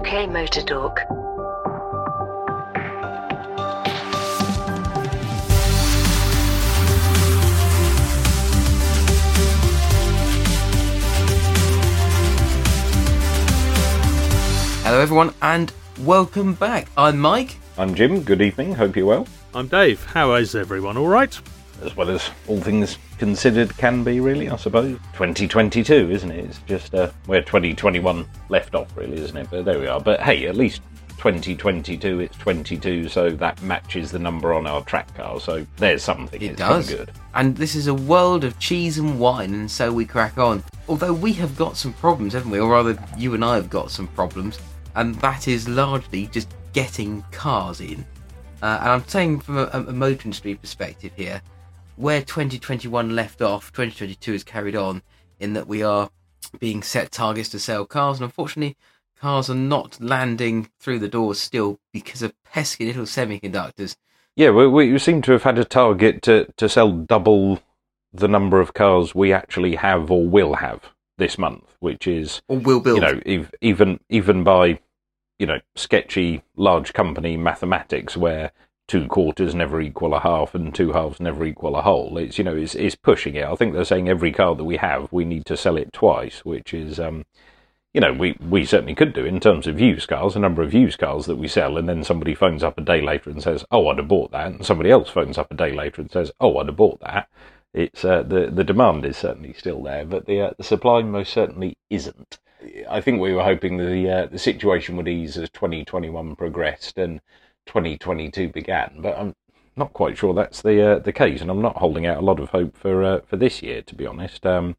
UK Motor Talk. Hello, everyone, and welcome back. I'm Mike. I'm Jim. Good evening. Hope you're well. I'm Dave. How is everyone? All right? As well as all things considered can be, really, I suppose. 2022, isn't it? It's just uh, where 2021 left off, really, isn't it? But there we are. But hey, at least 2022, it's 22, so that matches the number on our track car. So there's something. It it's does. good. And this is a world of cheese and wine, and so we crack on. Although we have got some problems, haven't we? Or rather, you and I have got some problems, and that is largely just getting cars in. Uh, and I'm saying from a, a motor industry perspective here, where 2021 left off, 2022 is carried on in that we are being set targets to sell cars, and unfortunately, cars are not landing through the doors still because of pesky little semiconductors. Yeah, we, we seem to have had a target to, to sell double the number of cars we actually have or will have this month, which is Or will build. you know, ev- even even by you know sketchy large company mathematics where two quarters never equal a half and two halves never equal a whole. It's you know it's, it's pushing it. I think they're saying every car that we have we need to sell it twice, which is um, you know we we certainly could do in terms of used cars. The number of used cars that we sell, and then somebody phones up a day later and says, "Oh, I'd have bought that," and somebody else phones up a day later and says, "Oh, I'd have bought that." It's uh, the the demand is certainly still there, but the uh, the supply most certainly isn't. I think we were hoping the uh, the situation would ease as 2021 progressed and 2022 began, but I'm not quite sure that's the uh, the case, and I'm not holding out a lot of hope for uh, for this year, to be honest. Um,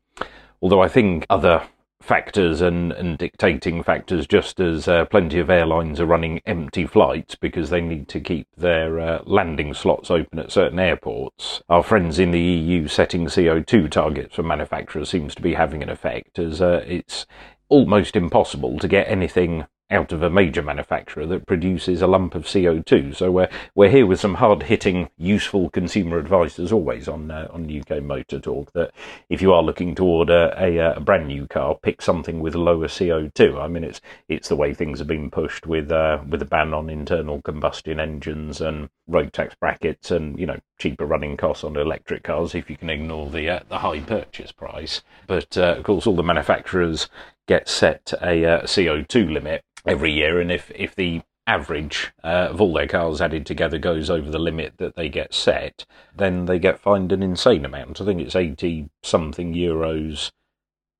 although I think other factors and, and dictating factors, just as uh, plenty of airlines are running empty flights because they need to keep their uh, landing slots open at certain airports. Our friends in the EU setting CO2 targets for manufacturers seems to be having an effect, as uh, it's almost impossible to get anything out of a major manufacturer that produces a lump of CO2. So we're we're here with some hard hitting, useful consumer advice as always on uh, on UK Motor Talk. That if you are looking to order a, uh, a brand new car, pick something with lower CO2. I mean, it's it's the way things have been pushed with uh, with a ban on internal combustion engines and road tax brackets, and you know cheaper running costs on electric cars if you can ignore the uh, the high purchase price. But uh, of course, all the manufacturers get set a uh, CO2 limit every year, and if if the average uh, of all their cars added together goes over the limit that they get set, then they get fined an insane amount. I think it's eighty something euros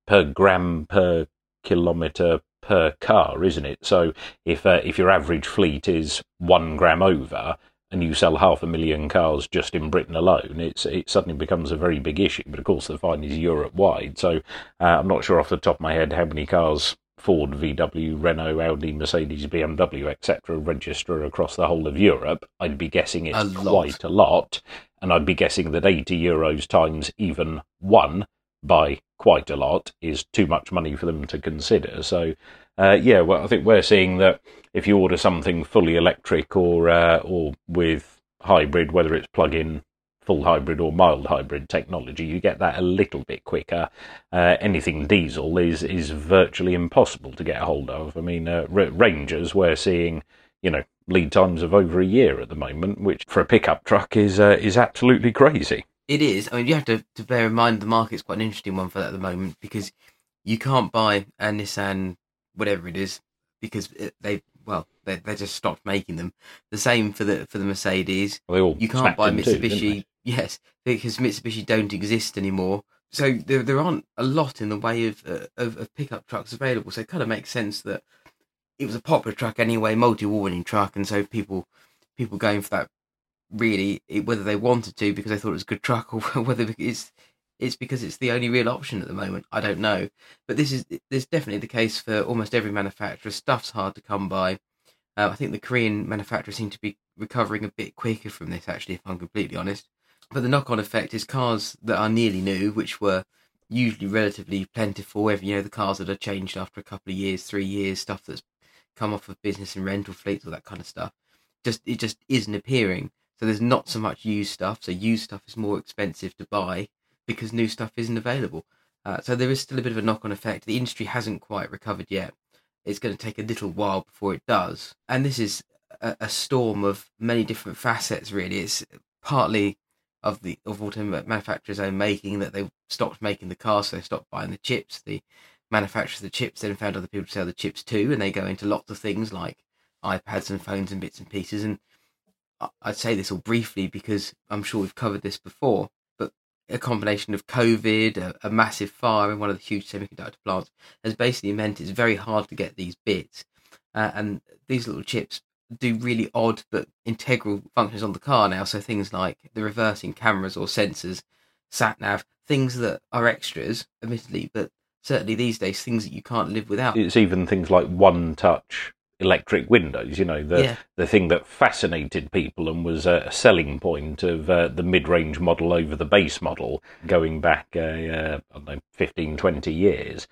per gram per kilometre per car, isn't it? So if uh, if your average fleet is one gram over, and you sell half a million cars just in Britain alone, it's it suddenly becomes a very big issue. But of course, the fine is Europe wide, so uh, I'm not sure off the top of my head how many cars Ford, VW, Renault, Audi, Mercedes, BMW, etc. register across the whole of Europe. I'd be guessing it's A quite a lot, and I'd be guessing that 80 euros times even one by quite a lot is too much money for them to consider. So, uh, yeah, well, I think we're seeing that if you order something fully electric or uh, or with hybrid, whether it's plug-in, full hybrid or mild hybrid technology, you get that a little bit quicker. Uh, anything diesel is is virtually impossible to get a hold of. I mean, uh, R- Rangers we're seeing, you know, lead times of over a year at the moment, which for a pickup truck is uh, is absolutely crazy. It is. I mean, you have to, to bear in mind the market's quite an interesting one for that at the moment because you can't buy a Nissan, whatever it is, because they well they they just stopped making them. The same for the for the Mercedes. They all You can't buy in two, didn't Mitsubishi. they? yes, because Mitsubishi don't exist anymore. So there there aren't a lot in the way of uh, of, of pickup trucks available. So it kind of makes sense that it was a popular truck anyway, multi-award-winning truck, and so people people going for that really whether they wanted to because they thought it was a good truck or whether it's it's because it's the only real option at the moment. I don't know, but this is this is definitely the case for almost every manufacturer. Stuff's hard to come by. Uh, I think the Korean manufacturers seem to be recovering a bit quicker from this, actually, if I'm completely honest. But the knock-on effect is cars that are nearly new, which were usually relatively plentiful. Every you know the cars that are changed after a couple of years, three years, stuff that's come off of business and rental fleets, all that kind of stuff. Just it just isn't appearing. So there's not so much used stuff. So used stuff is more expensive to buy because new stuff isn't available. Uh, so there is still a bit of a knock-on effect. The industry hasn't quite recovered yet. it's going to take a little while before it does. And this is a, a storm of many different facets. Really, it's partly of the of automobile manufacturers' own making that they stopped making the cars, so they stopped buying the chips. The manufacturers of the chips then found other people to sell the chips to, and they go into lots of things like iPads and phones and bits and pieces. And I'd say this all briefly because I'm sure we've covered this before, a combination of COVID, a, a massive fire in one of the huge semiconductor plants, has basically meant it's very hard to get these bits. Uh, and these little chips do really odd but integral functions on the car now. So things like the reversing cameras or sensors, sat nav, things that are extras, admittedly, but certainly these days things that you can't live without. It's even things like one touch electric windows. You know, the Yeah. the thing that fascinated people and was a selling point of uh, the mid-range model over the base model going back, uh, uh, I don't know, 15, 20 years.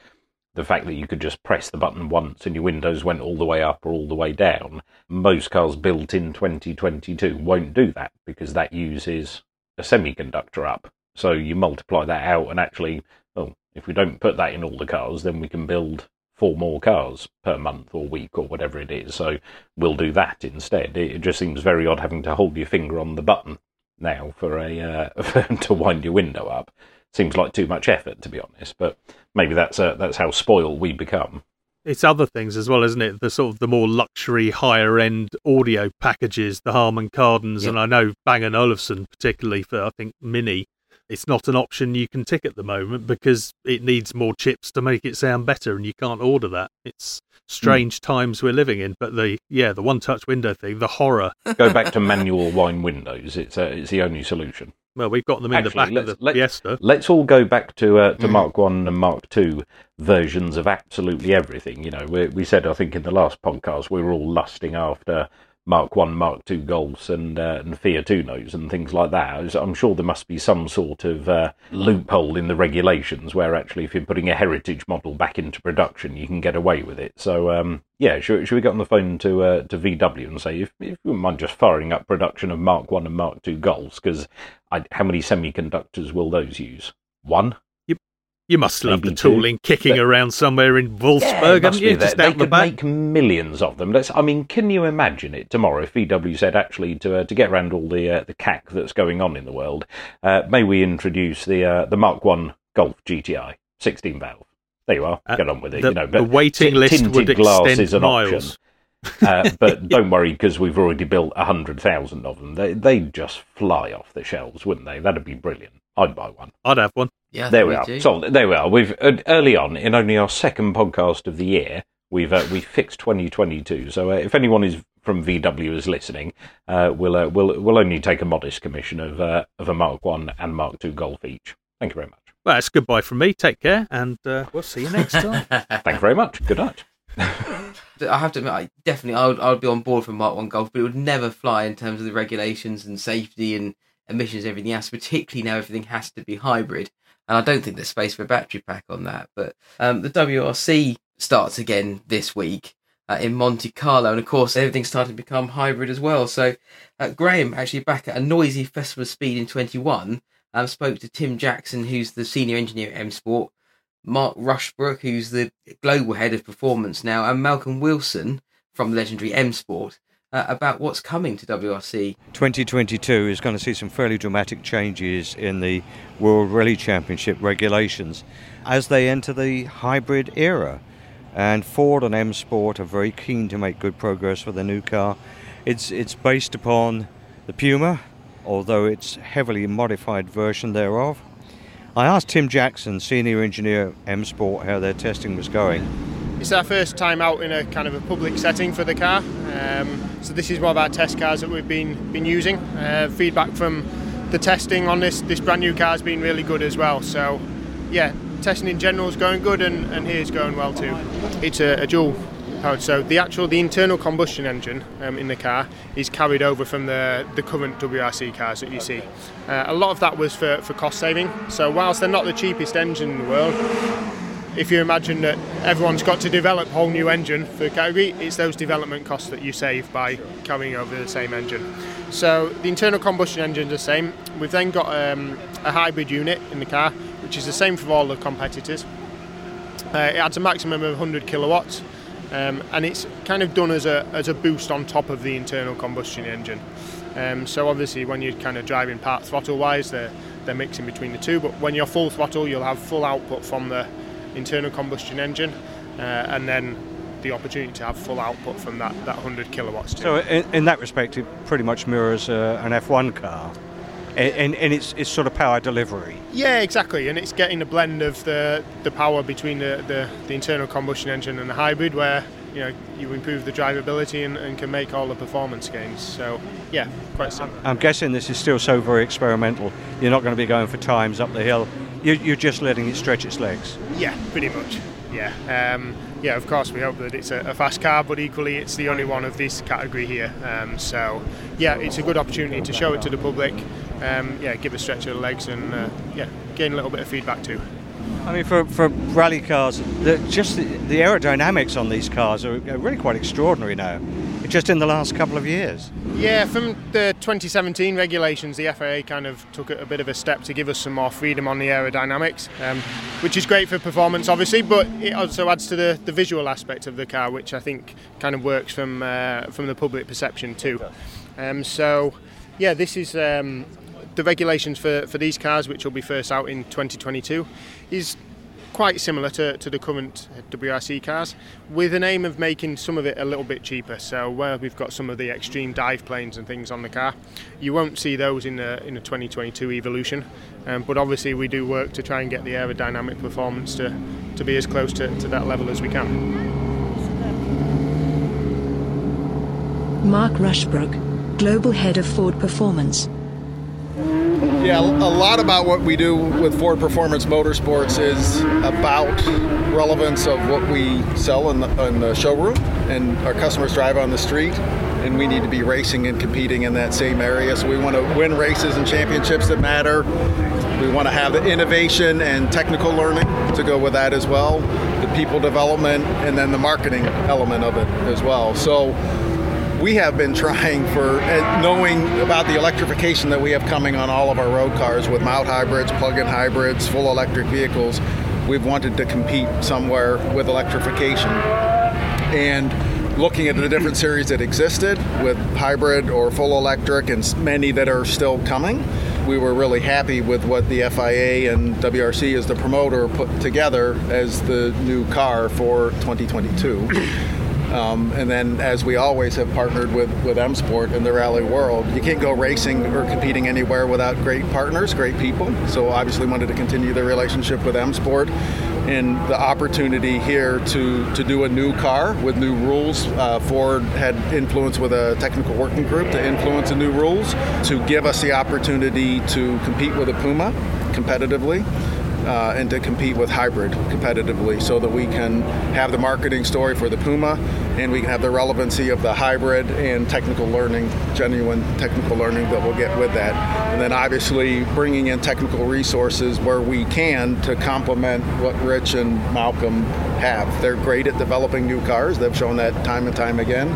The fact that you could just press the button once and your windows went all the way up or all the way down. Most cars built in 2022 won't do that because that uses a semiconductor up. So you multiply that out and actually, well, if we don't put that in all the cars, then we can build four more cars per month or week or whatever it is. So we'll do that instead. It, just seems very odd having to hold your finger on the button now for a uh, to wind your window up. Seems like too much effort, to be honest. But maybe that's uh, that's how spoiled we become. It's other things as well, isn't it? The sort of the more luxury, higher end audio packages, the Harman Kardons, Yep. and I know Bang and Olufsen, particularly for I think Mini, it's not an option you can tick at the moment because it needs more chips to make it sound better, and you can't order that. It's strange times we're living in. But the yeah, the one touch window thing, the horror. Go back to manual wine windows. It's uh, it's the only solution. Well, we've got them in Actually, the back of the let's- Fiesta. Let's all go back to uh, to Mhm. Mark One and Mark Two versions of absolutely everything. You know, we, we said I think in the last podcast we were all lusting after Mark One, Mark Two Golfs and uh, and Unos and things like that. I'm sure there must be some sort of uh, loophole in the regulations where actually if you're putting a heritage model back into production, you can get away with it. So um, yeah, should, should we get on the phone to uh, to VW and say if, if you mind just firing up production of Mark One and Mark Two Golfs because how many semiconductors will those use? One. You must love the two, tooling kicking but- around somewhere in Yeah, Wolfsburg, haven't you? Just They the could back. make millions of them. Let's, I mean, can you imagine it tomorrow if VW said actually to uh, to get around all the uh, the cack that's going on in the world, uh, may we introduce the uh, the Mark One Golf GTI 16 valve? There you are. Uh, Get on with it. the, you know, the waiting ti- list tinted would glass extend is an miles. option. uh, but don't worry because we've already built a hundred thousand of them. They they'd just fly off the shelves, wouldn't they? That'd be brilliant. I'd buy one. I'd have one. Yeah, There we are. too. So there we are. We've uh, early on in only our second podcast of the year. We've uh, we fixed 2022. So uh, if anyone is from VW is listening, uh, we'll uh, we'll we'll only take a modest commission of uh, of a Mark One and Mark Two Golf each. Thank you very much. Well, it's goodbye from me. Take care, and uh, we'll see you next time. Thank you very much. Good night. I have to admit, I definitely, I would, I would be on board for Mark One Golf, but it would never fly in terms of the regulations and safety and emissions, everything else. Particularly now, everything has to be hybrid, and I don't think there's space for a battery pack on that. But um, the WRC starts again this week uh, in Monte Carlo, and of course, everything's starting to become hybrid as well. So uh, Graham, actually back at a noisy Festival of Speed in 21, um, spoke to Tim Jackson, who's the senior engineer at M Sport. Mark Rushbrook, who's the global head of performance now, and Malcolm Wilson from legendary M Sport uh, about what's coming to WRC. 2022 is going to see some fairly dramatic changes in the World Rally Championship regulations as they enter the hybrid era. And Ford and M Sport are very keen to make good progress with the new car. It's, it's based upon the Puma, although it's heavily modified version thereof. I asked Tim Jackson, senior engineer at M Sport, how their testing was going. It's our first time out in a kind of a public setting for the car. Um, so this is one of our test cars that we've been been using. Uh, feedback from the testing on this this brand new car has been really good as well. So yeah, testing in general is going good, and, and here's going well too. It's a, a dual. So the actual the internal combustion engine um, in the car is carried over from the the current WRC cars that you see. Uh, a lot of that was for, for cost saving. So whilst they're not the cheapest engine in the world, if you imagine that everyone's got to develop a whole new engine for the category, it's those development costs that you save by carrying over the same engine. So the internal combustion engine is the same. We've then got um, a hybrid unit in the car, which is the same for all the competitors. Uh, it adds a maximum of 100 kilowatts. um, and it's kind of done as a as a boost on top of the internal combustion engine. Um, so obviously, when you're kind of driving part throttle wise, they're they're mixing between the two. But when you're full throttle, you'll have full output from the internal combustion engine, uh, and then the opportunity to have full output from that, that 100 kilowatts. Too. So in, in that respect, it pretty much mirrors uh, an F1 car. And, in its, its sort of power delivery. Yeah, exactly, and it's getting a blend of the, the power between the, the, the internal combustion engine and the hybrid, where you know you improve the drivability and, and, can make all the performance gains. So yeah, quite simple. I'm guessing this is still so very experimental. You're not going to be going for times up the hill. You're, you're just letting it stretch its legs. Yeah, pretty much. Yeah. Um, yeah, of course, we hope that it's a, a, fast car, but equally, it's the only one of this category here. Um, so, yeah, it's a good opportunity to show it to the public. Um, yeah, give a stretch of the legs and uh, yeah, gain a little bit of feedback too. I mean, for, for rally cars, the, just the, the, aerodynamics on these cars are, are really quite extraordinary now just in the last couple of years. Yeah, from the 2017 regulations, the FIA kind of took a bit of a step to give us some more freedom on the aerodynamics, um, which is great for performance, obviously, but it also adds to the, the visual aspect of the car, which I think kind of works from uh, from the public perception too. Um, so, yeah, this is. Um, the regulations for, for these cars, which will be first out in 2022, is quite similar to, to the current WRC cars, with an aim of making some of it a little bit cheaper. So where we've got some of the extreme dive planes and things on the car, you won't see those in the in the 2022 Evolution. Um, but obviously we do work to try and get the aerodynamic performance to, to be as close to, to that level as we can. Mark Rushbrook, Global Head of Ford Performance. Yeah, a lot about what we do with Ford Performance Motorsports is about relevance of what we sell in the, in the showroom, and our customers drive on the street, and we need to be racing and competing in that same area. So we want to win races and championships that matter. We want to have the innovation and technical learning to go with that as well, the people development, and then the marketing element of it as well. So we have been trying for uh, knowing about the electrification that we have coming on all of our road cars with mild hybrids, plug-in hybrids, full electric vehicles. We've wanted to compete somewhere with electrification. And looking at the different series that existed with hybrid or full electric and many that are still coming, we were really happy with what the FIA and WRC as the promoter put together as the new car for 2022. Um, and then, as we always have partnered with, with M Sport in the rally world, you can't go racing or competing anywhere without great partners, great people. So, obviously, wanted to continue the relationship with M Sport and the opportunity here to, to do a new car with new rules. Uh, Ford had influence with a technical working group to influence the new rules to give us the opportunity to compete with a Puma competitively uh, and to compete with hybrid competitively so that we can have the marketing story for the Puma and we can have the relevancy of the hybrid and technical learning, genuine technical learning that we'll get with that. And then obviously bringing in technical resources where we can to complement what Rich and Malcolm have. They're great at developing new cars. They've shown that time and time again.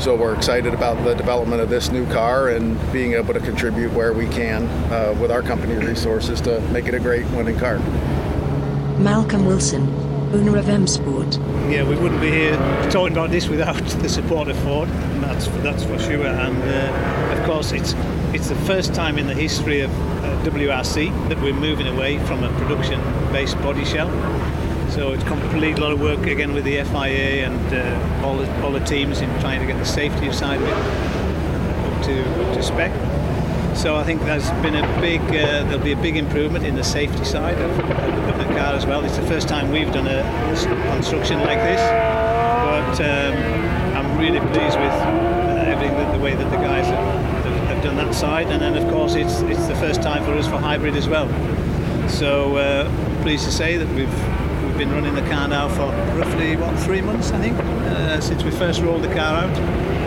So we're excited about the development of this new car and being able to contribute where we can uh, with our company resources to make it a great winning car. Malcolm Wilson, owner of M Sport. Yeah, we wouldn't be here talking about this without the support of Ford. That's that's for sure. And uh, of course, it's it's the first time in the history of uh, WRC that we're moving away from a production-based body shell. So it's complete a lot of work again with the FIA and uh, all the all the teams in trying to get the safety side of it up to to spec. So I think there's been a big, uh, there'll be a big improvement in the safety side of, of, the car as well. It's the first time we've done a construction like this, but um, I'm really pleased with uh, everything, the, the way that the guys have, have, have, done that side. And then of course it's it's the first time for us for hybrid as well. So uh, pleased to say that we've we've been running the car now for roughly what three months I think uh, since we first rolled the car out.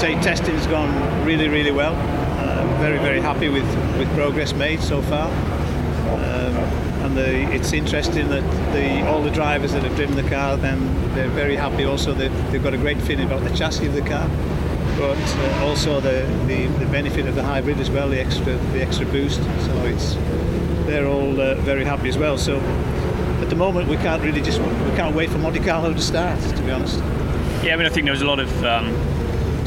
Um, say testing's gone really, really well. Uh, very, very happy with, with progress made so far. Um, and the, it's interesting that the, all the drivers that have driven the car, then they're very happy also they've got a great feeling about the chassis of the car, but uh, also the, the, the, benefit of the hybrid as well, the extra the extra boost. So it's they're all uh, very happy as well. So at the moment we can't really just we can't wait for Monte Carlo to start. To be honest. Yeah, I mean, I think there was a lot of um,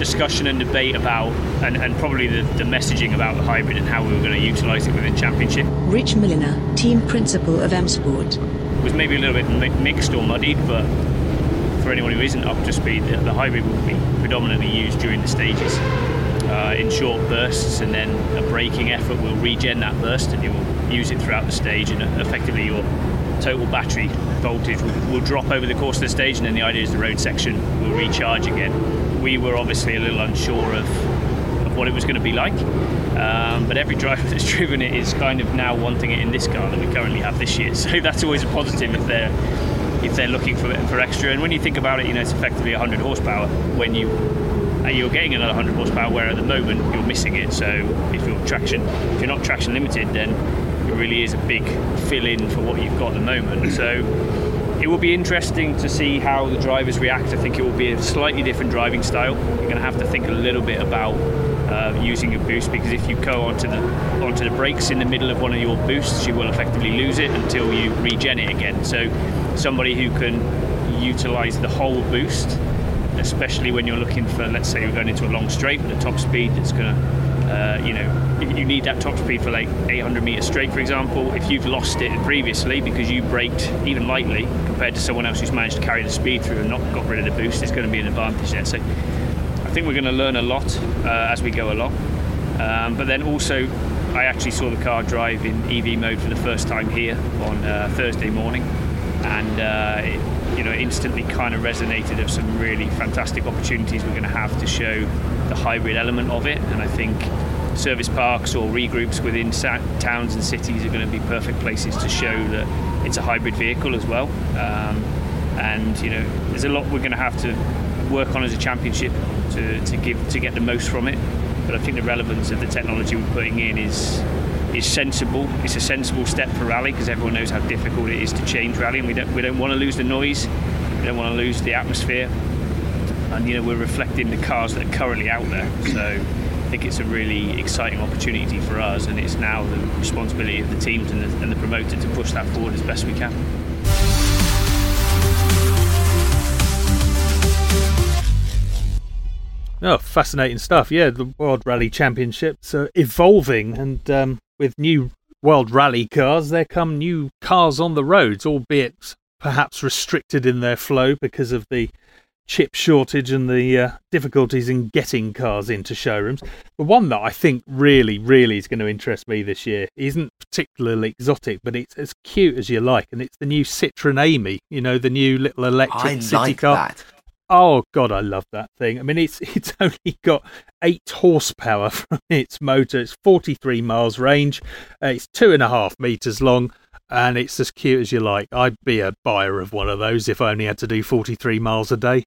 discussion and debate about, and, and probably the, the messaging about the hybrid and how we were going to utilise it within Championship. Rich Millener, team principal of M Sport. was maybe a little bit mi- mixed or muddied, but for anyone who isn't up to speed, the, the hybrid will be predominantly used during the stages uh, in short bursts, and then a braking effort will regen that burst, and you will use it throughout the stage, and effectively your total battery voltage will, will drop over the course of the stage, and then the idea is the road section will recharge again. We were obviously a little unsure of of what it was going to be like. Um, but every driver that's driven it is kind of now wanting it in this car that we currently have this year. So that's always a positive if they're if they're looking for for extra. And when you think about it, you know it's effectively 100 horsepower when you uh, you're getting another 100 horsepower where at the moment you're missing it. So if you're traction if you're not traction limited, then it really is a big fill in for what you've got at the moment. So it will be interesting to see how the drivers react. I think it will be a slightly different driving style. You're going to have to think a little bit about uh, using your boost because if you go onto the onto the brakes in the middle of one of your boosts, you will effectively lose it until you regen it again. So somebody who can utilize the whole boost, especially when you're looking for, let's say, you're going into a long straight with a top speed that's going to uh, you know, you need that top speed for like 800 meters straight, for example, if you've lost it previously because you braked even lightly compared to someone else who's managed to carry the speed through and not got rid of the boost, it's going to be an advantage there. So I think we're going to learn a lot uh, as we go along. Um, but then also, I actually saw the car drive in EV mode for the first time here on uh, Thursday morning, and uh, it, you know, instantly kind of resonated of some really fantastic opportunities we're going to have to show the hybrid element of it. And I think service parks or regroups within towns and cities are going to be perfect places to show that it's a hybrid vehicle as well. Um, and you know, there's a lot we're going to have to work on as a championship to, to give to get the most from it. But I think the relevance of the technology we're putting in is is sensible. It's a sensible step for rally because everyone knows how difficult it is to change rally, and we don't we don't want to lose the noise. We don't want to lose the atmosphere. And you know, we're reflecting the cars that are currently out there. So think it's a really exciting opportunity for us, and it's now the responsibility of the teams and the, and the promoter to push that forward as best we can. Oh, fascinating stuff. Yeah, the World Rally Championships are evolving, and um, with new World Rally cars, there come new cars on the roads, albeit perhaps restricted in their flow because of the chip shortage and the uh, difficulties in getting cars into showrooms. The one that I think really, really is going to interest me this year isn't particularly exotic, but it's as cute as you like, and it's the new Citroen Ami. You know, the new little electric I city like car. that. Oh god, I love that thing. I mean, it's it's only got eight horsepower from its motor. It's forty three miles range. Uh, it's two and a half meters long, and it's as cute as you like. I'd be a buyer of one of those if I only had to do forty three miles a day.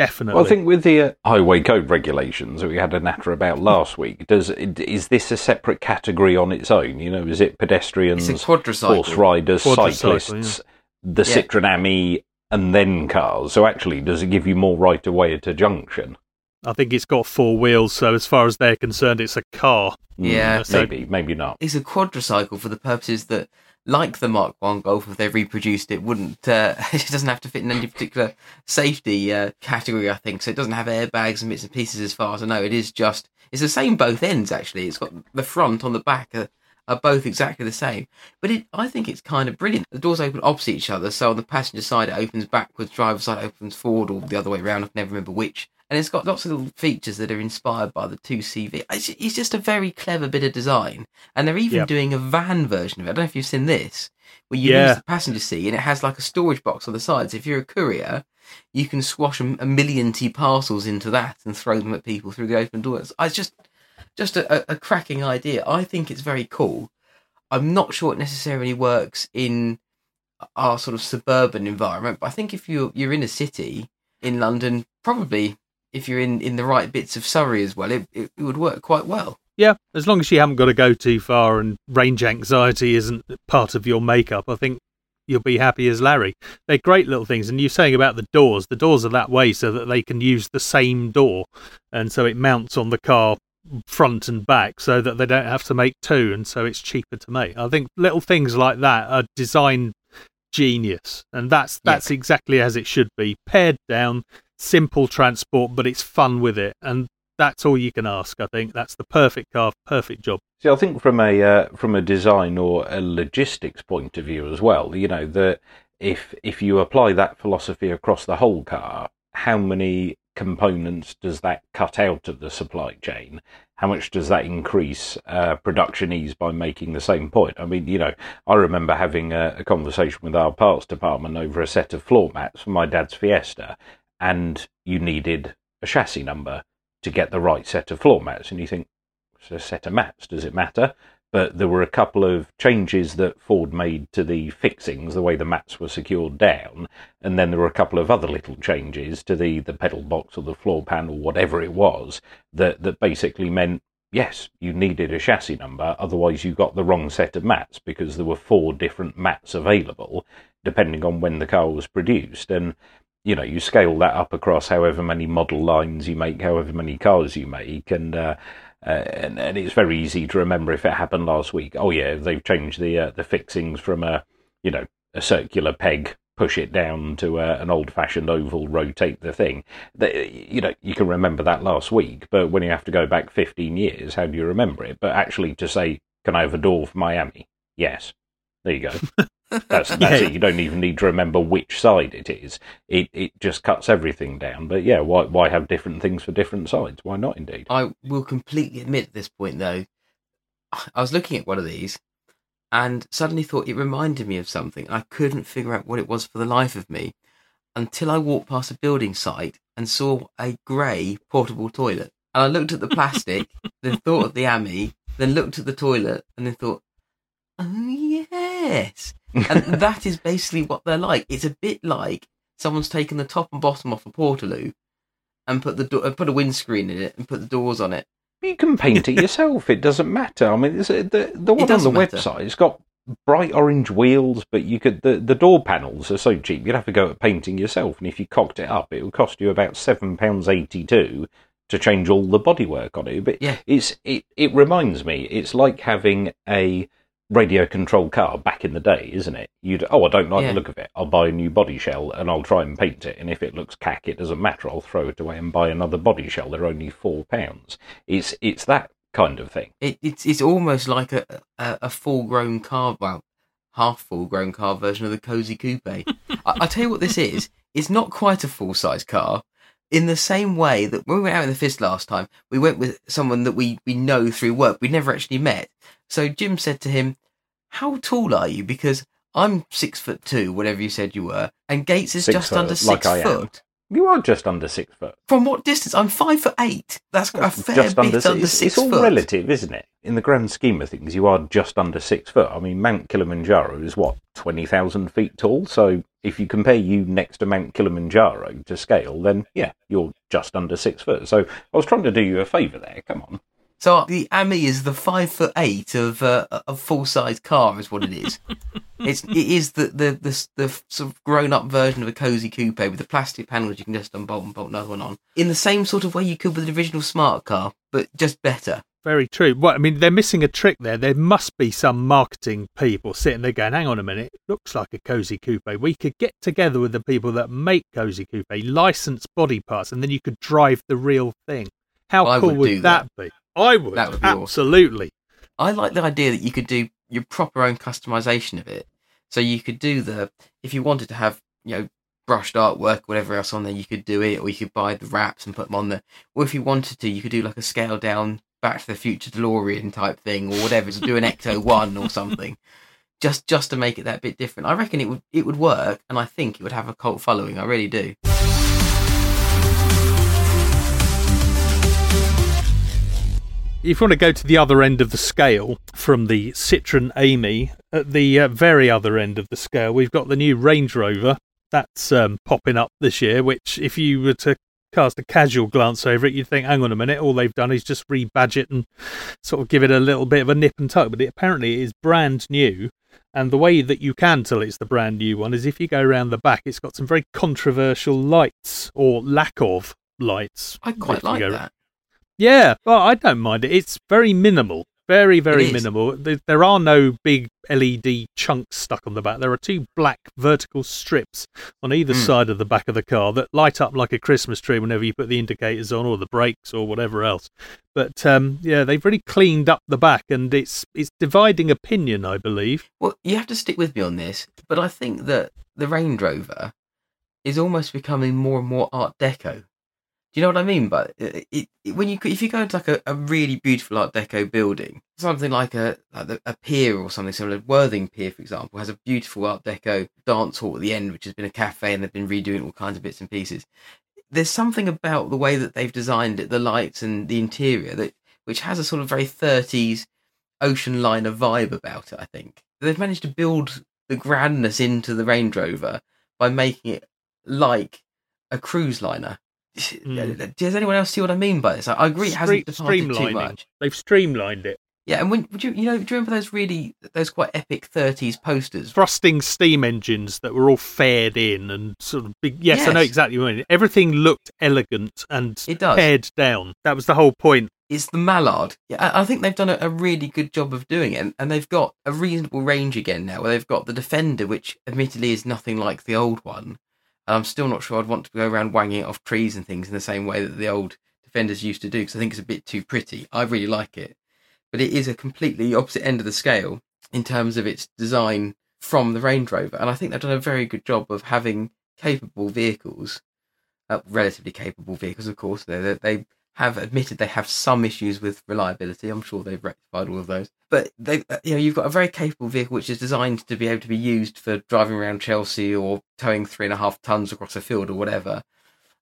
Definitely. Well, I think with the uh, highway code regulations that we had a natter about last week, does is this a separate category on its own? You know, is it pedestrians, It's quadricycle. horse riders, Quadricycle, cyclists, the Yeah. Citroen Ami, and then cars? So actually, does it give you more right of way at a junction? I think it's got four wheels, so as far as they're concerned, it's a car. Mm, Yeah. So- maybe, maybe not. It's a quadricycle for the purposes that, like the Mark One Golf, if they reproduced it, wouldn't. Uh, it doesn't have to fit in any particular safety uh, category. I think so. It doesn't have airbags and bits and pieces, as far as I know. It is just. It's the same both ends actually. It's got the front on the back. Are, both exactly the same, but it, I think it's kind of brilliant. The doors open opposite each other, so on the passenger side it opens backwards, driver's side opens forward, or the other way around. I can never remember which. And it's got lots of little features that are inspired by the 2CV. It's, it's just a very clever bit of design. And they're even Yep. doing a van version of it. I don't know if you've seen this, where you Yeah. lose the passenger seat and it has like a storage box on the sides. If you're a courier, you can squash a, a million T parcels into that and throw them at people through the open doors. It's just, just a, a, a cracking idea. I think it's very cool. I'm not sure it necessarily works in our sort of suburban environment, but I think if you're you're in a city in London, probably if you're in, in the right bits of Surrey as well, it, it, it would work quite well. Yeah, as long as you haven't got to go too far and range anxiety isn't part of your makeup, I think you'll be happy as Larry. They're great little things. And you're saying about the doors, the doors are that way so that they can use the same door. And so it mounts on the car front and back so that they don't have to make two. And so it's cheaper to make. I think little things like that are designed genius, and that's that's exactly as it should be. Pared down, simple transport, but it's fun with it, and that's all you can ask. I think that's the perfect car, perfect job. See, I think from a uh, from a design or a logistics point of view as well, you know that if if you apply that philosophy across the whole car, how many components does that cut out of the supply chain? How much does that increase uh, production ease by making the same point? I mean, you know, I remember having a, a conversation with our parts department over a set of floor mats for my dad's Fiesta, and you needed a chassis number to get the right set of floor mats. And you think, it's a set of mats, does it matter? but there were a couple of changes that Ford made to the fixings, the way the mats were secured down, and then there were a couple of other little changes to the, the pedal box or the floor pan or whatever it was that, that basically meant yes, you needed a chassis number, otherwise you got the wrong set of mats because there were four different mats available depending on when the car was produced. And you know, you scale that up across however many model lines you make, however many cars you make, and uh, uh, and, and it's very easy to remember if it happened last week. Oh yeah, they've changed the uh, the fixings from a you know a circular peg, push it down to uh, an old-fashioned oval, rotate the thing. You know you can remember that last week, but when you have to go back 15 years, how do you remember it? But actually, to say, "Can I have a door for Miami?" Yes, there you go. That's that's yeah. it. You don't even need to remember which side it is. It it just cuts everything down. But yeah, why why have different things for different sides? Why not? Indeed. I will completely admit at this point though, I was looking at one of these, and suddenly thought it reminded me of something. I couldn't figure out what it was for the life of me, until I walked past a building site and saw a grey portable toilet. And I looked at the plastic, then thought of the AMI, then looked at the toilet, and then thought, oh yes and that is basically what they're like. It's a bit like someone's taken the top and bottom off a Portaloo and put the do- uh, put a windscreen in it and put the doors on it. You can paint it yourself. It doesn't matter. I mean, uh, the the one on the matter. website has got bright orange wheels, but you could the, the door panels are so cheap you'd have to go at painting yourself, and if you cocked it up, it would cost you about seven pounds eighty two to change all the bodywork on it. But yeah. it's it it reminds me, it's like having a radio controlled car back in the day, isn't it? You'd oh, I don't like yeah. the look of it. I'll buy a new body shell and I'll try and paint it. And if it looks cack, it doesn't matter. I'll throw it away and buy another body shell. They're only four pounds. It's it's that kind of thing. It, it's it's almost like a a, a full grown car, well, half full grown car version of the cozy coupe. I, I tell you what, this is. It's not quite a full size car. In the same way that when we went out in the fist last time, we went with someone that we, we know through work. We'd never actually met. So Jim said to him, how tall are you? Because I'm six foot two, whatever you said you were, and Gates is six just foot, under six like foot. You are just under six foot. From what distance? I'm five foot eight. That's a fair just bit under, under it's, six It's all foot. relative, isn't it? In the grand scheme of things, you are just under six foot. I mean, Mount Kilimanjaro is what twenty thousand feet tall. So if you compare you next to Mount Kilimanjaro to scale, then yeah, you're just under six foot. So I was trying to do you a favour there. Come on. So the Ami is the five foot eight of uh, a full size car, is what it is. it's it is the the the, the sort of grown up version of a cozy coupe with the plastic panels you can just unbolt and bolt another one on in the same sort of way you could with the original smart car, but just better. Very true. Well, I mean, they're missing a trick there. There must be some marketing people sitting there going, hang on a minute, it looks like a cozy coupe. We could get together with the people that make cozy coupe, license body parts, and then you could drive the real thing. How I cool would, would that, that, be? I would. That would be absolutely. Awesome. I like the idea that you could do your proper own customization of it. So you could do the if you wanted to have you know brushed artwork, whatever else on there, you could do it, or you could buy the wraps and put them on there. Or if you wanted to, you could do like a scale down Back to the Future DeLorean type thing, or whatever. to do an Ecto One or something, just just to make it that bit different. I reckon it would it would work, and I think it would have a cult following. I really do. If you want to go to the other end of the scale from the Citroen Ami, at the uh, very other end of the scale, we've got the new Range Rover that's um, popping up this year. Which, if you were to cast a casual glance over it, you'd think, hang on a minute, all they've done is just rebadge it and sort of give it a little bit of a nip and tuck. But it, apparently, it is brand new. And the way that you can tell it's the brand new one is if you go around the back, it's got some very controversial lights or lack of lights. I quite like that. Yeah, well, I don't mind it. It's very minimal, Very, very minimal. There, are no big LED chunks stuck on the back. There are two black vertical strips on either Hmm. side of the back of the car that light up like a Christmas tree whenever you put the indicators on or the brakes or whatever else. But um, yeah, they've really cleaned up the back, and it's it's dividing opinion, I believe. Well, you have to stick with me on this, but I think that the Range Rover is almost becoming more and more Art Deco. Do you know what I mean? But it, it, it- when you if you go into like a, a really beautiful Art Deco building, something like a like a pier or something similar, Worthing Pier, for example, has a beautiful Art Deco dance hall at the end, which has been a cafe, and they've been redoing all kinds of bits and pieces. There's something about the way that they've designed it, the lights and the interior, that which has a sort of very 30s ocean liner vibe about it. I think they've managed to build the grandness into the Range Rover by making it like a cruise liner. Mm. Does anyone else see what I mean by this? I I agree, it hasn't departed too much. They've streamlined it. Yeah, and when would you you know do you remember those really those quite epic 30s posters? thrusting steam engines that were all fared in and sort of big. Yes, I know exactly what you mean. Everything looked elegant and It does. pared down. That was the whole point. It's the Mallard. Yeah, I I think they've done a, a really good job of doing it, and they've got a reasonable range again now. Where they've got the Defender, which admittedly is nothing like the old one. I'm still not sure I'd want to go around wanging it off trees and things in the same way that the old Defenders used to do, because I think it's a bit too pretty. I really like it, but it is a completely opposite end of the scale in terms of its design from the Range Rover, and I think they've done a very good job of having capable vehicles, uh, relatively capable vehicles, of course. They- they have admitted they have some issues with reliability. I'm sure they've rectified all of those. But they, uh, you know, you've got a very capable vehicle which is designed to be able to be used for driving around Chelsea or towing three and a half tons across a field or whatever.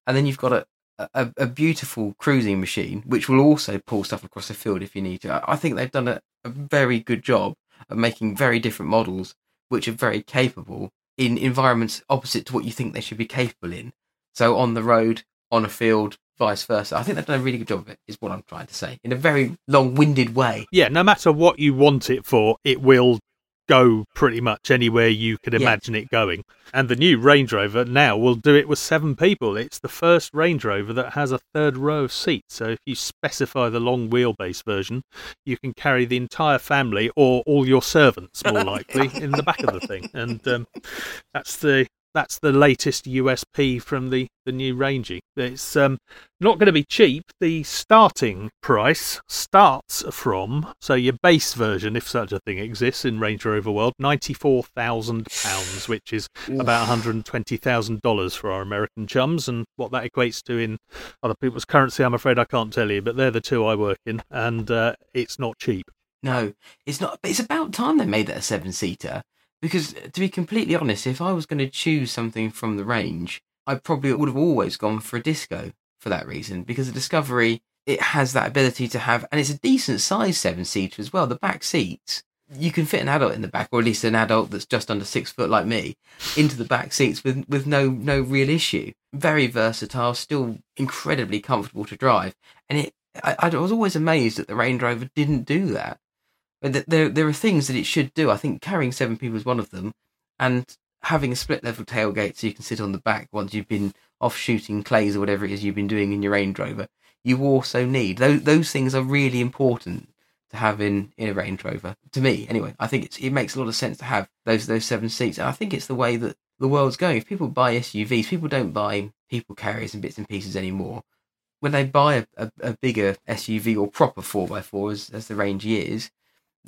And then you've got a, a, a beautiful cruising machine which will also pull stuff across the field if you need to. I think they've done a, a very good job of making very different models which are very capable in environments opposite to what you think they should be capable in. So on the road, on a field, vice versa. I think they've done a really good job of it, is what I'm trying to say, in a very long winded way. Yeah, no matter what you want it for, it will go pretty much anywhere you can Yeah. imagine it going. And the new Range Rover now will do it with seven people. It's the first Range Rover that has a third row of seats. So if you specify the long wheelbase version, you can carry the entire family or all your servants, more likely, in the back of the thing. And um, that's the that's the latest USP from the, the new Rangy. It's um, not going to be cheap. The starting price starts from, so your base version, if such a thing exists in Range Rover world, £94,000, which is about $120,000 for our American chums. And what that equates to in other people's currency, I'm afraid I can't tell you, but they're the two I work in, and uh, it's not cheap. No, it's not. But it's about time they made that a seven seater. Because uh, to be completely honest, if I was going to choose something from the range, I probably would have always gone for a disco for that reason. Because the Discovery, it has that ability to have, and it's a decent size seven seater as well. The back seats, you can fit an adult in the back, or at least an adult that's just under six foot like me, into the back seats with with no no real issue. Very versatile, still incredibly comfortable to drive, and it. I, I was always amazed that the Range Rover didn't do that. There there are things that it should do. I think carrying seven people is one of them, and having a split level tailgate so you can sit on the back once you've been off shooting clays or whatever it is you've been doing in your Range Rover. You also need those those things are really important to have in, in a Range Rover. To me, anyway, I think it makes a lot of sense to have those those seven seats. And I think it's the way that the world's going. If people buy SUVs, people don't buy people carriers and bits and pieces anymore. When they buy a, a, a bigger SUV or proper four x four as as the Range is,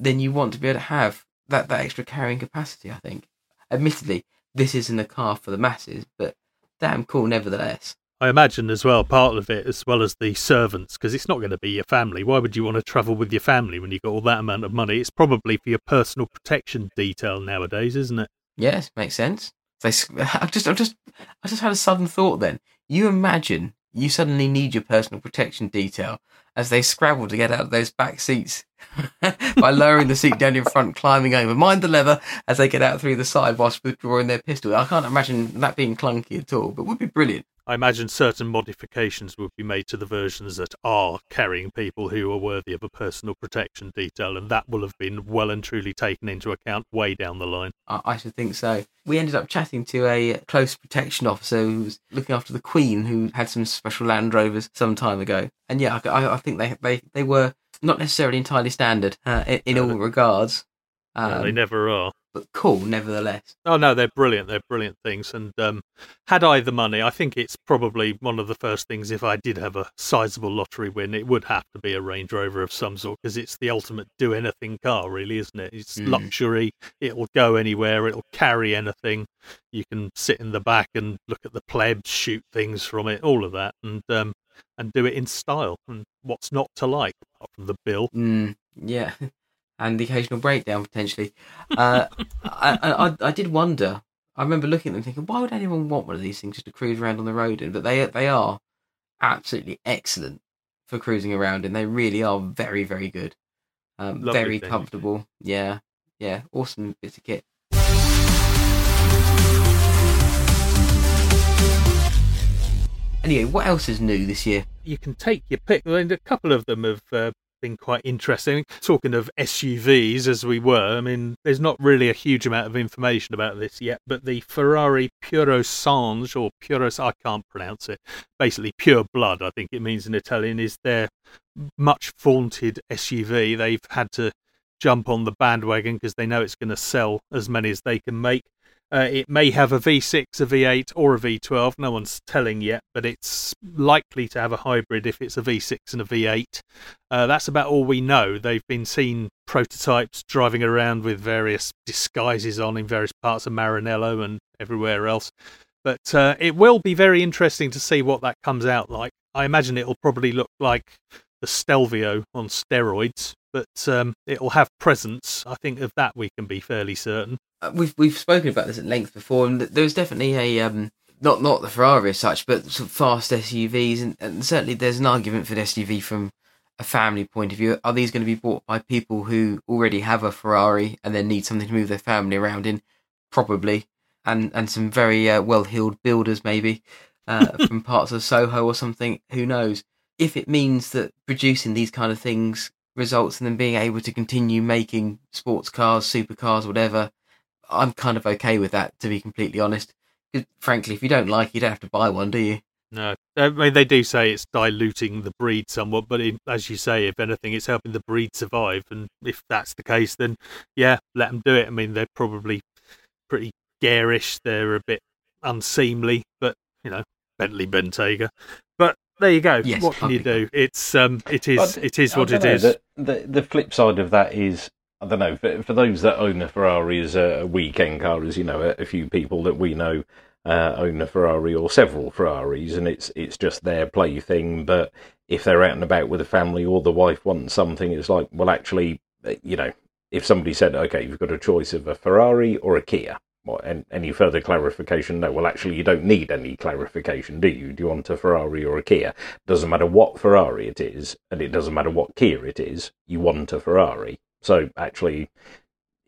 then you want to be able to have that, that extra carrying capacity, I think. Admittedly, this isn't a car for the masses, but damn cool nevertheless. I imagine as well, part of it, as well as the servants, because it's not going to be your family. Why would you want to travel with your family when you've got all that amount of money? It's probably for your personal protection detail nowadays, isn't it? Yes, makes sense. They, I just, I just, I just had a sudden thought. Then you imagine you suddenly need your personal protection detail as they scrabble to get out of those back seats by lowering the seat down in front, climbing over. Mind the lever as they get out through the side whilst withdrawing their pistol. I can't imagine that being clunky at all, but would be brilliant. I imagine certain modifications would be made to the versions that are carrying people who are worthy of a personal protection detail, and that will have been well and truly taken into account way down the line. I, should think so. We ended up chatting to a close protection officer who was looking after the Queen, who had some special Land Rovers some time ago. And yeah, I, I- I think they, they, they were not necessarily entirely standard uh, in, in all regards. Um, no, they never are. But cool, nevertheless. Oh no, they're brilliant. They're brilliant things. And um, had I the money, I think it's probably one of the first things. If I did have a sizable lottery win, it would have to be a Range Rover of some sort because it's the ultimate do anything car, really, isn't it? It's Mm. luxury. It'll go anywhere. It'll carry anything. You can sit in the back and look at the plebs, shoot things from it, all of that, and um, and do it in style. And what's not to like apart from the bill? Mm, yeah, and the occasional breakdown potentially. Uh, I, I I- I did wonder. I remember looking at them thinking, why would anyone want one of these things just to cruise around on the road in? But they they are absolutely excellent for cruising around in. They really are very very good. Um, very thing. comfortable. Yeah, yeah, awesome bits of kit. Anyway, what else is new this year? you can take your pick. I mean, a couple of them have uh, been quite interesting. Talking of SUVs, as we were, I mean, there's not really a huge amount of information about this yet, but the Ferrari Purosangue, or Puro, I can't pronounce it, basically pure blood, I think it means in Italian, is their much vaunted SUV. They've had to jump on the bandwagon because they know it's going to sell as many as they can make. Uh, it may have a V6, a V8, or a V12. No one's telling yet, but it's likely to have a hybrid if it's a V6 and a V8. Uh, that's about all we know. They've been seen prototypes driving around with various disguises on in various parts of Maranello and everywhere else. But uh, it will be very interesting to see what that comes out like. I imagine it'll probably look like the Stelvio on steroids, but um, it'll have presence. I think of that we can be fairly certain. uh, we've we've spoken about this at length before, and th- there's definitely a um, not not the Ferrari as such, but sort of fast SUVs, and, and certainly there's an argument for the SUV from a family point of view. Are these going to be bought by people who already have a Ferrari and then need something to move their family around in? Probably, and and some very uh, well-heeled builders maybe uh, from parts of Soho or something. Who knows? If it means that producing these kind of things results in them being able to continue making sports cars, supercars, whatever, I'm kind of okay with that, to be completely honest. frankly, if you don't like it, you don't have to buy one, do you? No, I mean they do say it's diluting the breed somewhat, but in, as you say, if anything, it's helping the breed survive. And if that's the case, then yeah, let them do it. I mean they're probably pretty garish. They're a bit unseemly, but you know Bentley Bentayga. But there you go. Yes, what can you do? It's um, it is But it is what it dunno, is. The, the the flip side of that is I don't know for, for those that own a Ferrari as a weekend car, as you know, a, a few people that we know uh, own a Ferrari or several Ferraris, and it's it's just their plaything. But if they're out and about with a family or the wife wants something, it's like, well, actually, uh, you know, if somebody said, okay, you've got a choice of a Ferrari or a Kia. And any further clarification? No. Well, actually, you don't need any clarification, do you? Do you want a Ferrari or a Kia? Doesn't matter what Ferrari it is, and it doesn't matter what Kia it is. You want a Ferrari. So actually,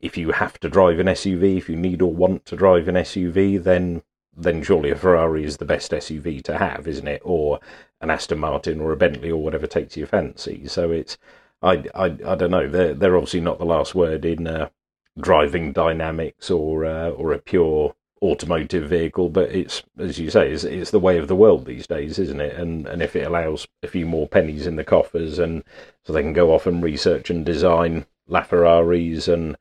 if you have to drive an SUV, if you need or want to drive an SUV, then then surely a Ferrari is the best SUV to have, isn't it? Or an Aston Martin or a Bentley or whatever takes your fancy. So it's I I, I don't know. They're they're obviously not the last word in uh, driving dynamics or uh, or a pure automotive vehicle, but it's as you say, it's, it's the way of the world these days, isn't it? And and if it allows a few more pennies in the coffers, and so they can go off and research and design LaFerraris, and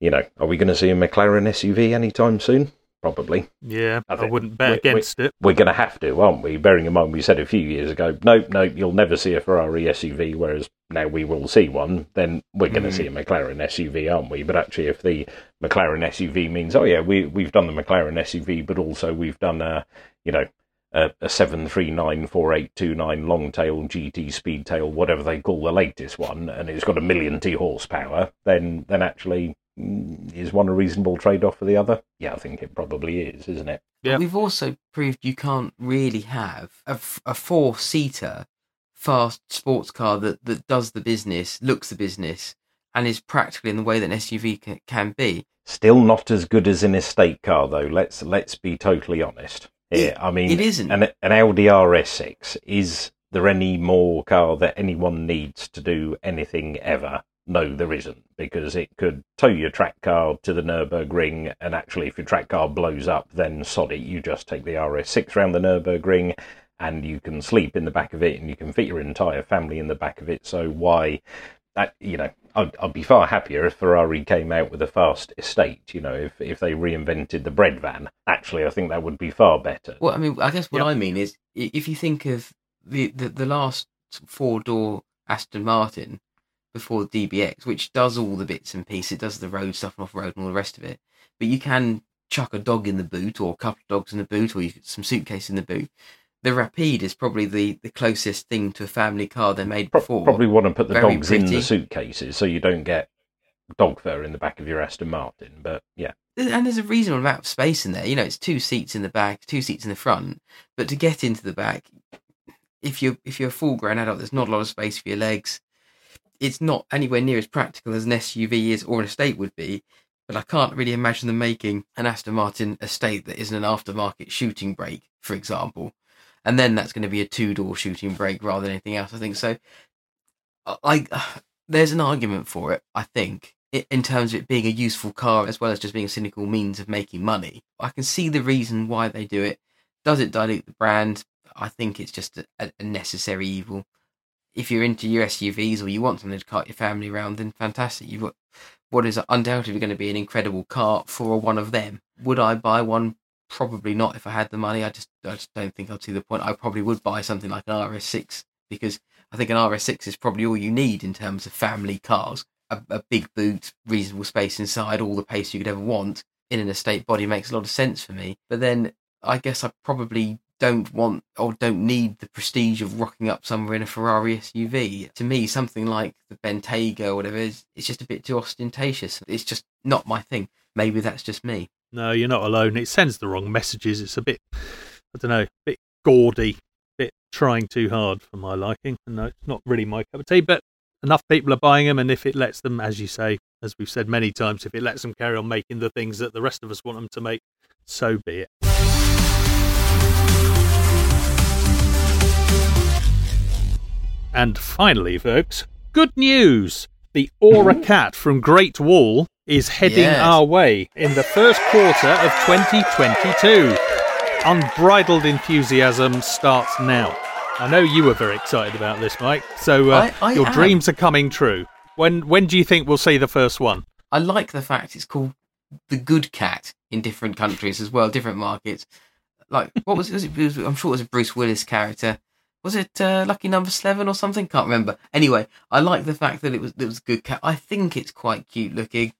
you know, are we going to see a McLaren SUV anytime soon? Probably. yeah, I I, wouldn't bet we- we- against it. We're going to have to, aren't we? Bearing in mind we said a few years ago, nope, nope, you'll never see a Ferrari SUV, whereas now we will see one, then we're going to see a McLaren SUV, aren't we? But actually, if the McLaren SUV means, oh yeah, we, we've done the McLaren SUV, but also we've done a, you know, a, a 7394829 long-tail GT speedtail, whatever they call the latest one, and it's got a million T horsepower, then, then actually, mm, is one a reasonable trade-off for the other? Yeah, I think it probably is, isn't it? Yeah. We've also proved you can't really have a, f- a four-seater fast sports car that, that does the business, looks the business, and is practical in the way that an SUV can, can be. Still not as good as an estate car, though. Let's let's be totally honest. Yeah, I mean, it isn't. An, an Audi RS6 is there any more car that anyone needs to do anything ever? No, there isn't, because it could tow your track car to the Nurburgring, and actually, if your track car blows up, then sod it, you just take the RS6 round the Nurburgring, and you can sleep in the back of it and you can fit your entire family in the back of it. So why, that, you know, I'd, I'd be far happier if Ferrari came out with a fast estate. You know, if if they reinvented the bread van. Actually, I think that would be far better. Well, I mean, I guess what I mean is if you think of the the, the last four door Aston Martin before DBX, which does all the bits and pieces, it does the road stuff and off road and all the rest of it, but you can chuck a dog in the boot or a couple of dogs in the boot or you, some suitcase in the boot. The Rapide is probably the, the closest thing to a family car they made before. Probably want to put the Very dogs in the suitcases so you don't get dog fur in the back of your Aston Martin. But yeah, and there's a reasonable amount of space in there. You know, it's two seats in the back, two seats in the front. But to get into the back, if you're if you're a full grown adult, there's not a lot of space for your legs. It's not anywhere near as practical as an SUV is or an estate would be. But I can't really imagine them making an Aston Martin estate that isn't an aftermarket shooting brake, for example. And then that's going to be a two door shooting brake rather than anything else. I think so. Uh, I, I there's an argument for it. I think in terms of it being a useful car as well as just being a cynical means of making money. I can see the reason why they do it. Does it dilute the brand? I think it's just a, a necessary evil. If you're into your SUVs or you want something to cart your family around, then fantastic. You've got what is undoubtedly going to be an incredible car for one of them. Would I buy one? Probably not if I had the money. I just, I just don't think I'd see the point. I probably would buy something like an RS6 because I think an RS6 is probably all you need in terms of family cars. A, a big boot, reasonable space inside, all the pace you could ever want in an estate body makes a lot of sense for me. But then I guess I probably don't want or don't need the prestige of rocking up somewhere in a Ferrari SUV. To me, something like the Bentayga or whatever is it's just a bit too ostentatious. It's just not my thing. Maybe that's just me. No, you're not alone. It sends the wrong messages. It's a bit, I don't know, a bit gaudy, a bit trying too hard for my liking. And no, it's not really my cup of tea. But enough people are buying them, and if it lets them, as you say, as we've said many times, if it lets them carry on making the things that the rest of us want them to make, so be it. And finally, folks, good news. The Aura Cat from Great Wall is heading Yes. our way in the first quarter of 2022. Unbridled enthusiasm starts now. I know you were very excited about this, Mike. So uh, I- I your am. dreams are coming true. When when do you think we'll see the first one? I like the fact it's called the Good Cat in different countries as well, different markets. Like what was, was it? I'm sure it was a Bruce Willis character. Was it uh, Lucky Number Seven or something? Can't remember. Anyway, I like the fact that it was it was a good cat. I think it's quite cute looking.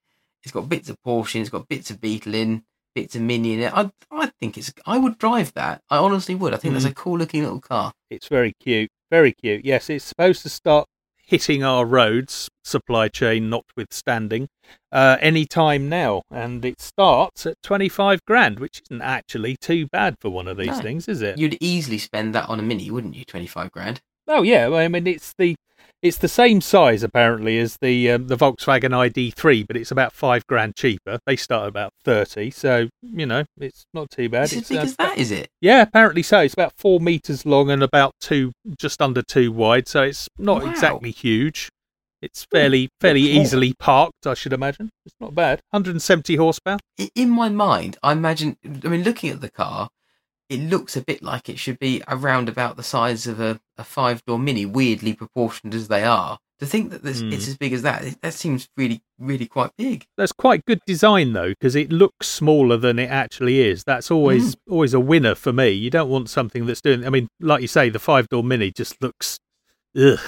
It's got bits of Porsche, it's got bits of Beetle in, bits of Mini in it. I I think it's. I would drive that. I honestly would. I think that's a cool looking little car. It's very cute. Very cute. Yes, it's supposed to start hitting our roads, supply chain notwithstanding, uh, any time now. And it starts at 25 grand, which isn't actually too bad for one of these No. things, is it? You'd easily spend that on a Mini, wouldn't you? Twenty five grand. Oh yeah, well, I mean it's the it's the same size apparently as the um, the Volkswagen ID3, but it's about five grand cheaper. They start at about thirty, so you know it's not too bad. It's as big uh, as that, is it? Yeah, apparently so. It's about four meters long and about two, just under two wide. So it's not Wow. exactly huge. It's fairly fairly Small. easily parked, I should imagine. It's not bad. 170 horsepower. In my mind, I imagine. I mean, looking at the car, it looks a bit like it should be around about the size of a, a five door Mini, weirdly proportioned as they are. To think that this, Hmm. it's as big as that, it- that seems really, really quite big. That's quite good design though, because it looks smaller than it actually is. That's always always a winner for me. You don't want something that's doing. I mean, like you say, the five door Mini just looks, ugh,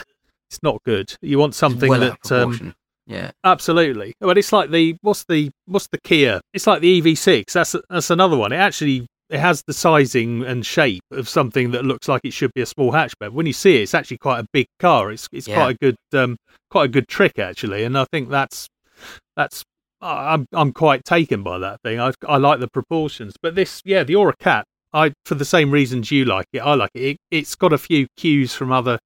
it's not good. You want something well that um, yeah. Absolutely. But it's like the what's the what's the Kia? It's like the EV6. That's that's another one. It actually it has the sizing and shape of something that looks like it should be a small hatchback. When you see it, it's actually quite a big car. It's it's Yeah. quite a good um quite a good trick actually, and I think that's that's I'm I'm quite taken by that thing. I I like the proportions, but this yeah the Ora Cat. I for the same reasons you like it. I like it. it it's got a few cues from other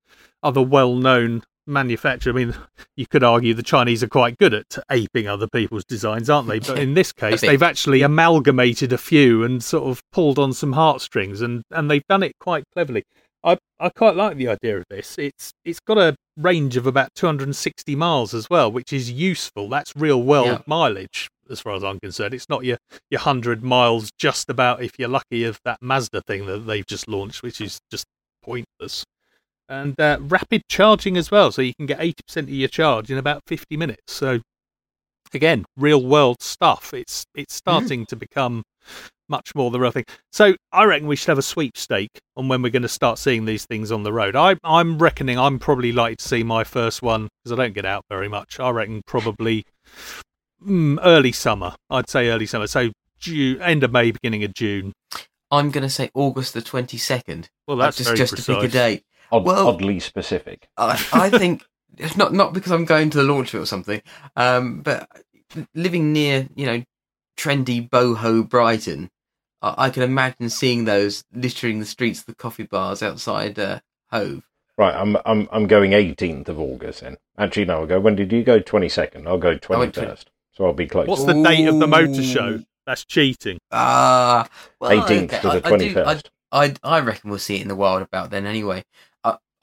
other well known manufacturer. I mean, you could argue the Chinese are quite good at aping other people's designs, aren't they? But in this case, they've actually amalgamated a few and sort of pulled on some heartstrings, and and they've done it quite cleverly. I I quite like the idea of this. It's it's got a range of about 260 miles as well, which is useful. That's real world Yeah. mileage as far as I'm concerned. It's not your your hundred miles just about if you're lucky of that Mazda thing that they've just launched, which is just pointless. And uh, rapid charging as well, so you can get 80% of your charge in about 50 minutes. So again, real world stuff. It's it's starting mm. to become much more the real thing. So I reckon we should have a sweepstake on when we're going to start seeing these things on the road. I, I'm reckoning I'm probably likely to see my first one because I don't get out very much. I reckon probably mm, early summer. I'd say early summer. So June, end of May, beginning of June. I'm going to say August the 22nd. Well, that's just, just precise. to pick a bigger date. Odd, Well- oddly specific. I, I think it's not not because I'm going to the launch of it or something, um, but living near you know trendy boho Brighton, I, I can imagine seeing those littering the streets of the coffee bars outside uh, Hove. Right, I'm I'm I'm going 18th of August then. Actually, no, I'll go. When did you go? 22nd. I'll go I went 21st. So I'll be close. What's the date of the motor show? That's cheating. Ah, well, 18th okay, to the I- I do- 21st. I, I reckon we'll see it in the wild about then anyway.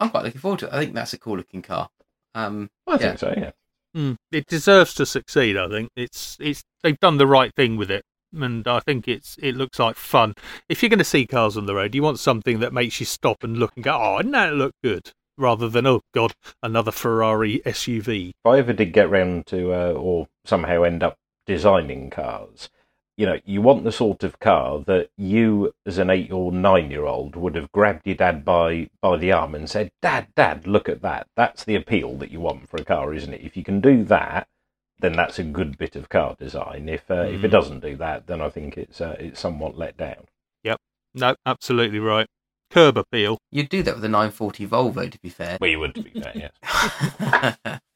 I, I'm quite looking forward to it. I think that's a cool looking car. Um, I yeah. think so. Yeah. Mm, it deserves to succeed. I think it's it's they've done the right thing with it, and I think it's it looks like fun. If you're going to see cars on the road, you want something that makes you stop and look and go, "Oh, doesn't that look good?" Rather than, "Oh God, another Ferrari SUV." If I ever did get round to, uh, or somehow end up designing cars, you know, you want the sort of car that you, as an eight or nine year old, would have grabbed your dad by by the arm and said, "Dad, Dad, look at that." That's the appeal that you want for a car, isn't it? If you can do that, then that's a good bit of car design. If uh, if it Mm. doesn't do that, then I think it's uh, it's somewhat let down. Yep. No, absolutely right. Curb appeal. You'd do that with a 940 Volvo, to be fair. Well, you would, to be fair, yes.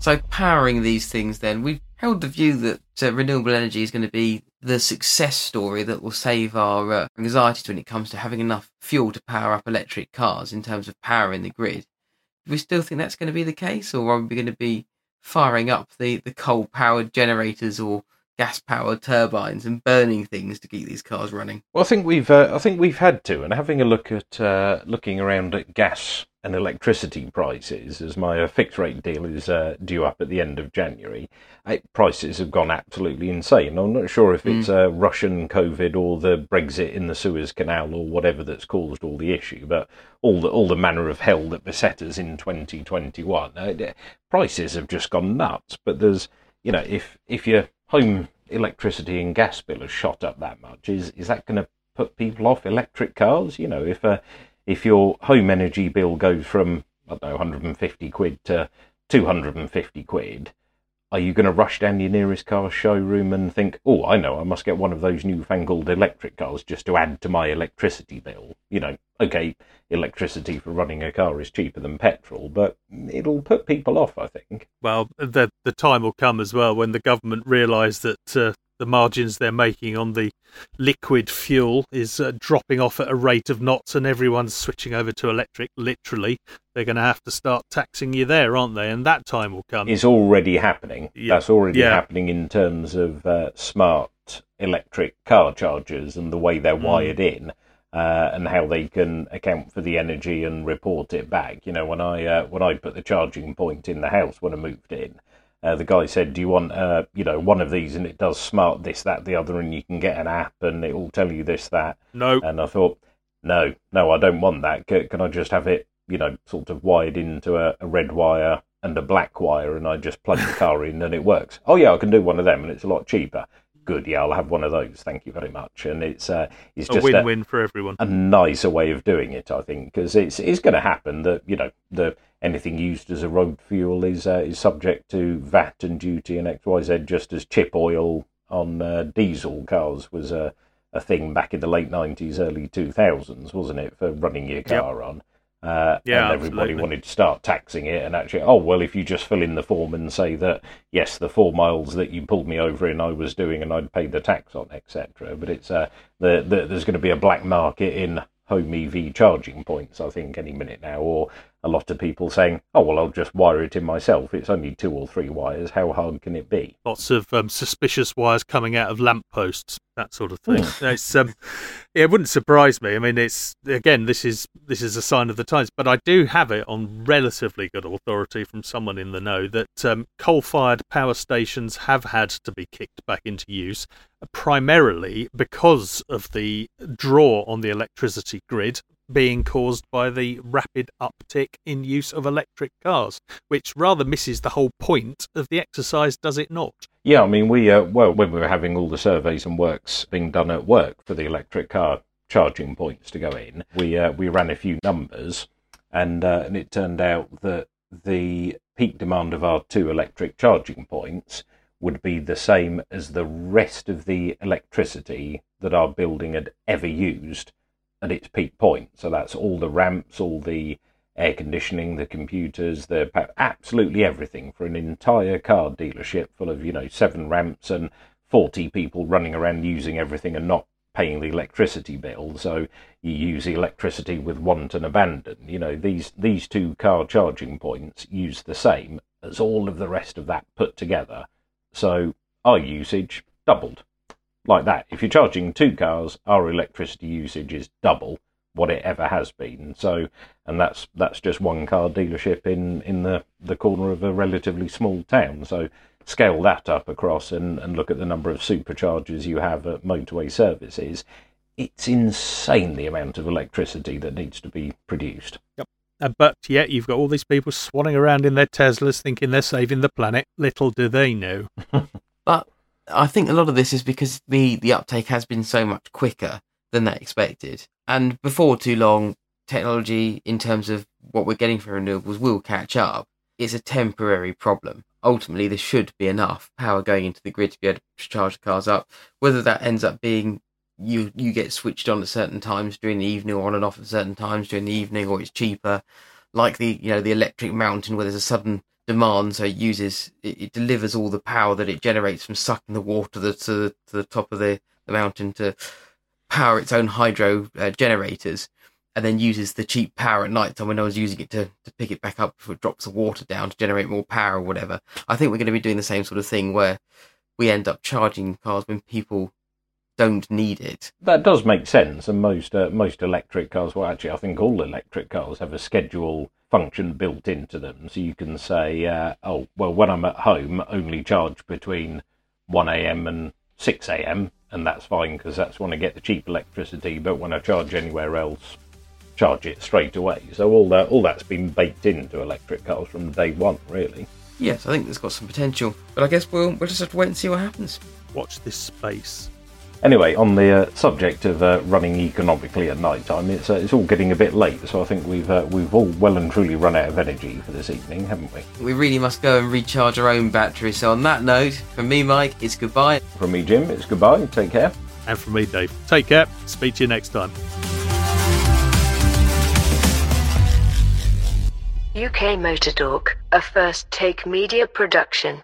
so powering these things, then we've held the view that uh, renewable energy is going to be the success story that will save our uh, anxieties when it comes to having enough fuel to power up electric cars in terms of powering the grid. Do we still think that's going to be the case, or are we going to be firing up the, the coal powered generators or gas powered turbines and burning things to keep these cars running? Well, I think we've uh, I think we've had to, and having a look at uh, looking around at gas and electricity prices, as my uh, fixed rate deal is uh, due up at the end of January, uh, prices have gone absolutely insane. I'm not sure if it's uh, Russian COVID or the Brexit in the Suez Canal or whatever that's caused all the issue, but all the all the manner of hell that beset us in 2021, uh, prices have just gone nuts. But there's you know if if your home electricity and gas bill has shot up that much, is is that going to put people off electric cars? You know, if uh, if your home energy bill goes from I don't know 150 quid to 250 quid, are you going to rush down your nearest car showroom and think, oh, I know, I must get one of those newfangled electric cars just to add to my electricity bill? You know, okay, electricity for running a car is cheaper than petrol, but it'll put people off, I think. Well, the the time will come as well when the government realise that uh, the margins they're making on the liquid fuel is uh, dropping off at a rate of knots, and everyone's switching over to electric. Literally, they're going to have to start taxing you there, aren't they? And that time will come. it's already happening. Yeah. That's already Yeah. happening in terms of uh, smart electric car chargers and the way they're Mm. wired in. Uh, and how they can account for the energy and report it back. You know, when I uh, when I put the charging point in the house when I moved in, uh, the guy said, "Do you want uh, you know one of these?" And it does smart this, that, the other, and you can get an app and it will tell you this, that. no, And I thought, no, no, I don't want that. Can, can I just have it, you know, sort of wired into a, a red wire and a black wire, and I just plug the car in and it works? Oh yeah, I can do one of them, and it's a lot cheaper. Good, yeah, I'll have one of those. Thank you very much. And it's uh, it's a just win-win for everyone. a nicer way of doing it, I think, because it's it's going to happen that you know the anything used as a road fuel is uh, is subject to VAT and duty and X Y Z, just as chip oil on uh, diesel cars was a a thing back in the late nineties, early two thousands, wasn't it, for running your car on? Uh, Yeah, and everybody absolutely. wanted to start taxing it, and actually, oh well, if you just fill in the form and say that yes, the four miles that you pulled me over in, I was doing, and I'd paid the tax on, etc. But it's uh, the, the, there's going to be a black market in home EV charging points, I think, any minute now, or a lot of people saying, "Oh well, I'll just wire it in myself. It's only two or three wires. How hard can it be?" Lots of um, suspicious wires coming out of lampposts, that sort of thing. it's um, it wouldn't surprise me. I mean, it's again, this is this is a sign of the times, but I do have it on relatively good authority from someone in the know that um, coal-fired power stations have had to be kicked back into use, primarily because of the draw on the electricity grid being caused by the rapid uptick in use of electric cars, which rather misses the whole point of the exercise, does it not? Yeah, I mean, we, uh, well, when we were having all the surveys and works being done at work for the electric car charging points to go in, we, uh, we ran a few numbers and, uh, and it turned out that the peak demand of our two electric charging points would be the same as the rest of the electricity that our building had ever used at its peak point. So that's all the ramps, all the air conditioning, the computers, the absolutely everything for an entire car dealership full of you know seven ramps and forty people running around using everything and not paying the electricity bill. So you use the electricity with want and abandon. You know these these two car charging points use the same as all of the rest of that put together. So our usage doubled like that. If you're charging two cars, our electricity usage is double what it ever has been. So, and that's that's just one car dealership in in the the corner of a relatively small town. So, scale that up across and and look at the number of superchargers you have at motorway services. It's insane the amount of electricity that needs to be produced. Yep. Uh, but yet you've got all these people swanning around in their Teslas thinking they're saving the planet. Little do they know. I think a lot of this is because the the uptake has been so much quicker than they expected, and before too long, technology in terms of what we're getting for renewables will catch up. It's a temporary problem. Ultimately, there should be enough power going into the grid to be able to charge the cars up. Whether that ends up being you you get switched on at certain times during the evening or on and off at certain times during the evening, or it's cheaper, like the you know the electric mountain where there's a sudden demand, so it uses it, it, delivers all the power that it generates from sucking the water to, to, to the top of the, the mountain to power its own hydro uh, generators, and then uses the cheap power at night time when no one's using it to, to pick it back up before it drops the water down to generate more power or whatever. I think we're going to be doing the same sort of thing where we end up charging cars when people don't need it. That does make sense, and most uh, most electric cars, well, actually, I think all electric cars have a schedule function built into them. So you can say, uh, oh, well, when I'm at home, only charge between 1 a.m. and 6 a.m., and that's fine because that's when I get the cheap electricity. But when I charge anywhere else, charge it straight away. So all that all that's been baked into electric cars from day one, really. Yes, I think there's got some potential, but I guess we'll we'll just have to wait and see what happens. Watch this space. Anyway, on the uh, subject of uh, running economically at night time, it's, uh, it's all getting a bit late, so I think we've uh, we've all well and truly run out of energy for this evening, haven't we? We really must go and recharge our own batteries. So on that note, from me, Mike, it's goodbye. From me, Jim, it's goodbye. Take care. And from me, Dave. Take care. Speak to you next time. UK Motor Talk, a first take media production.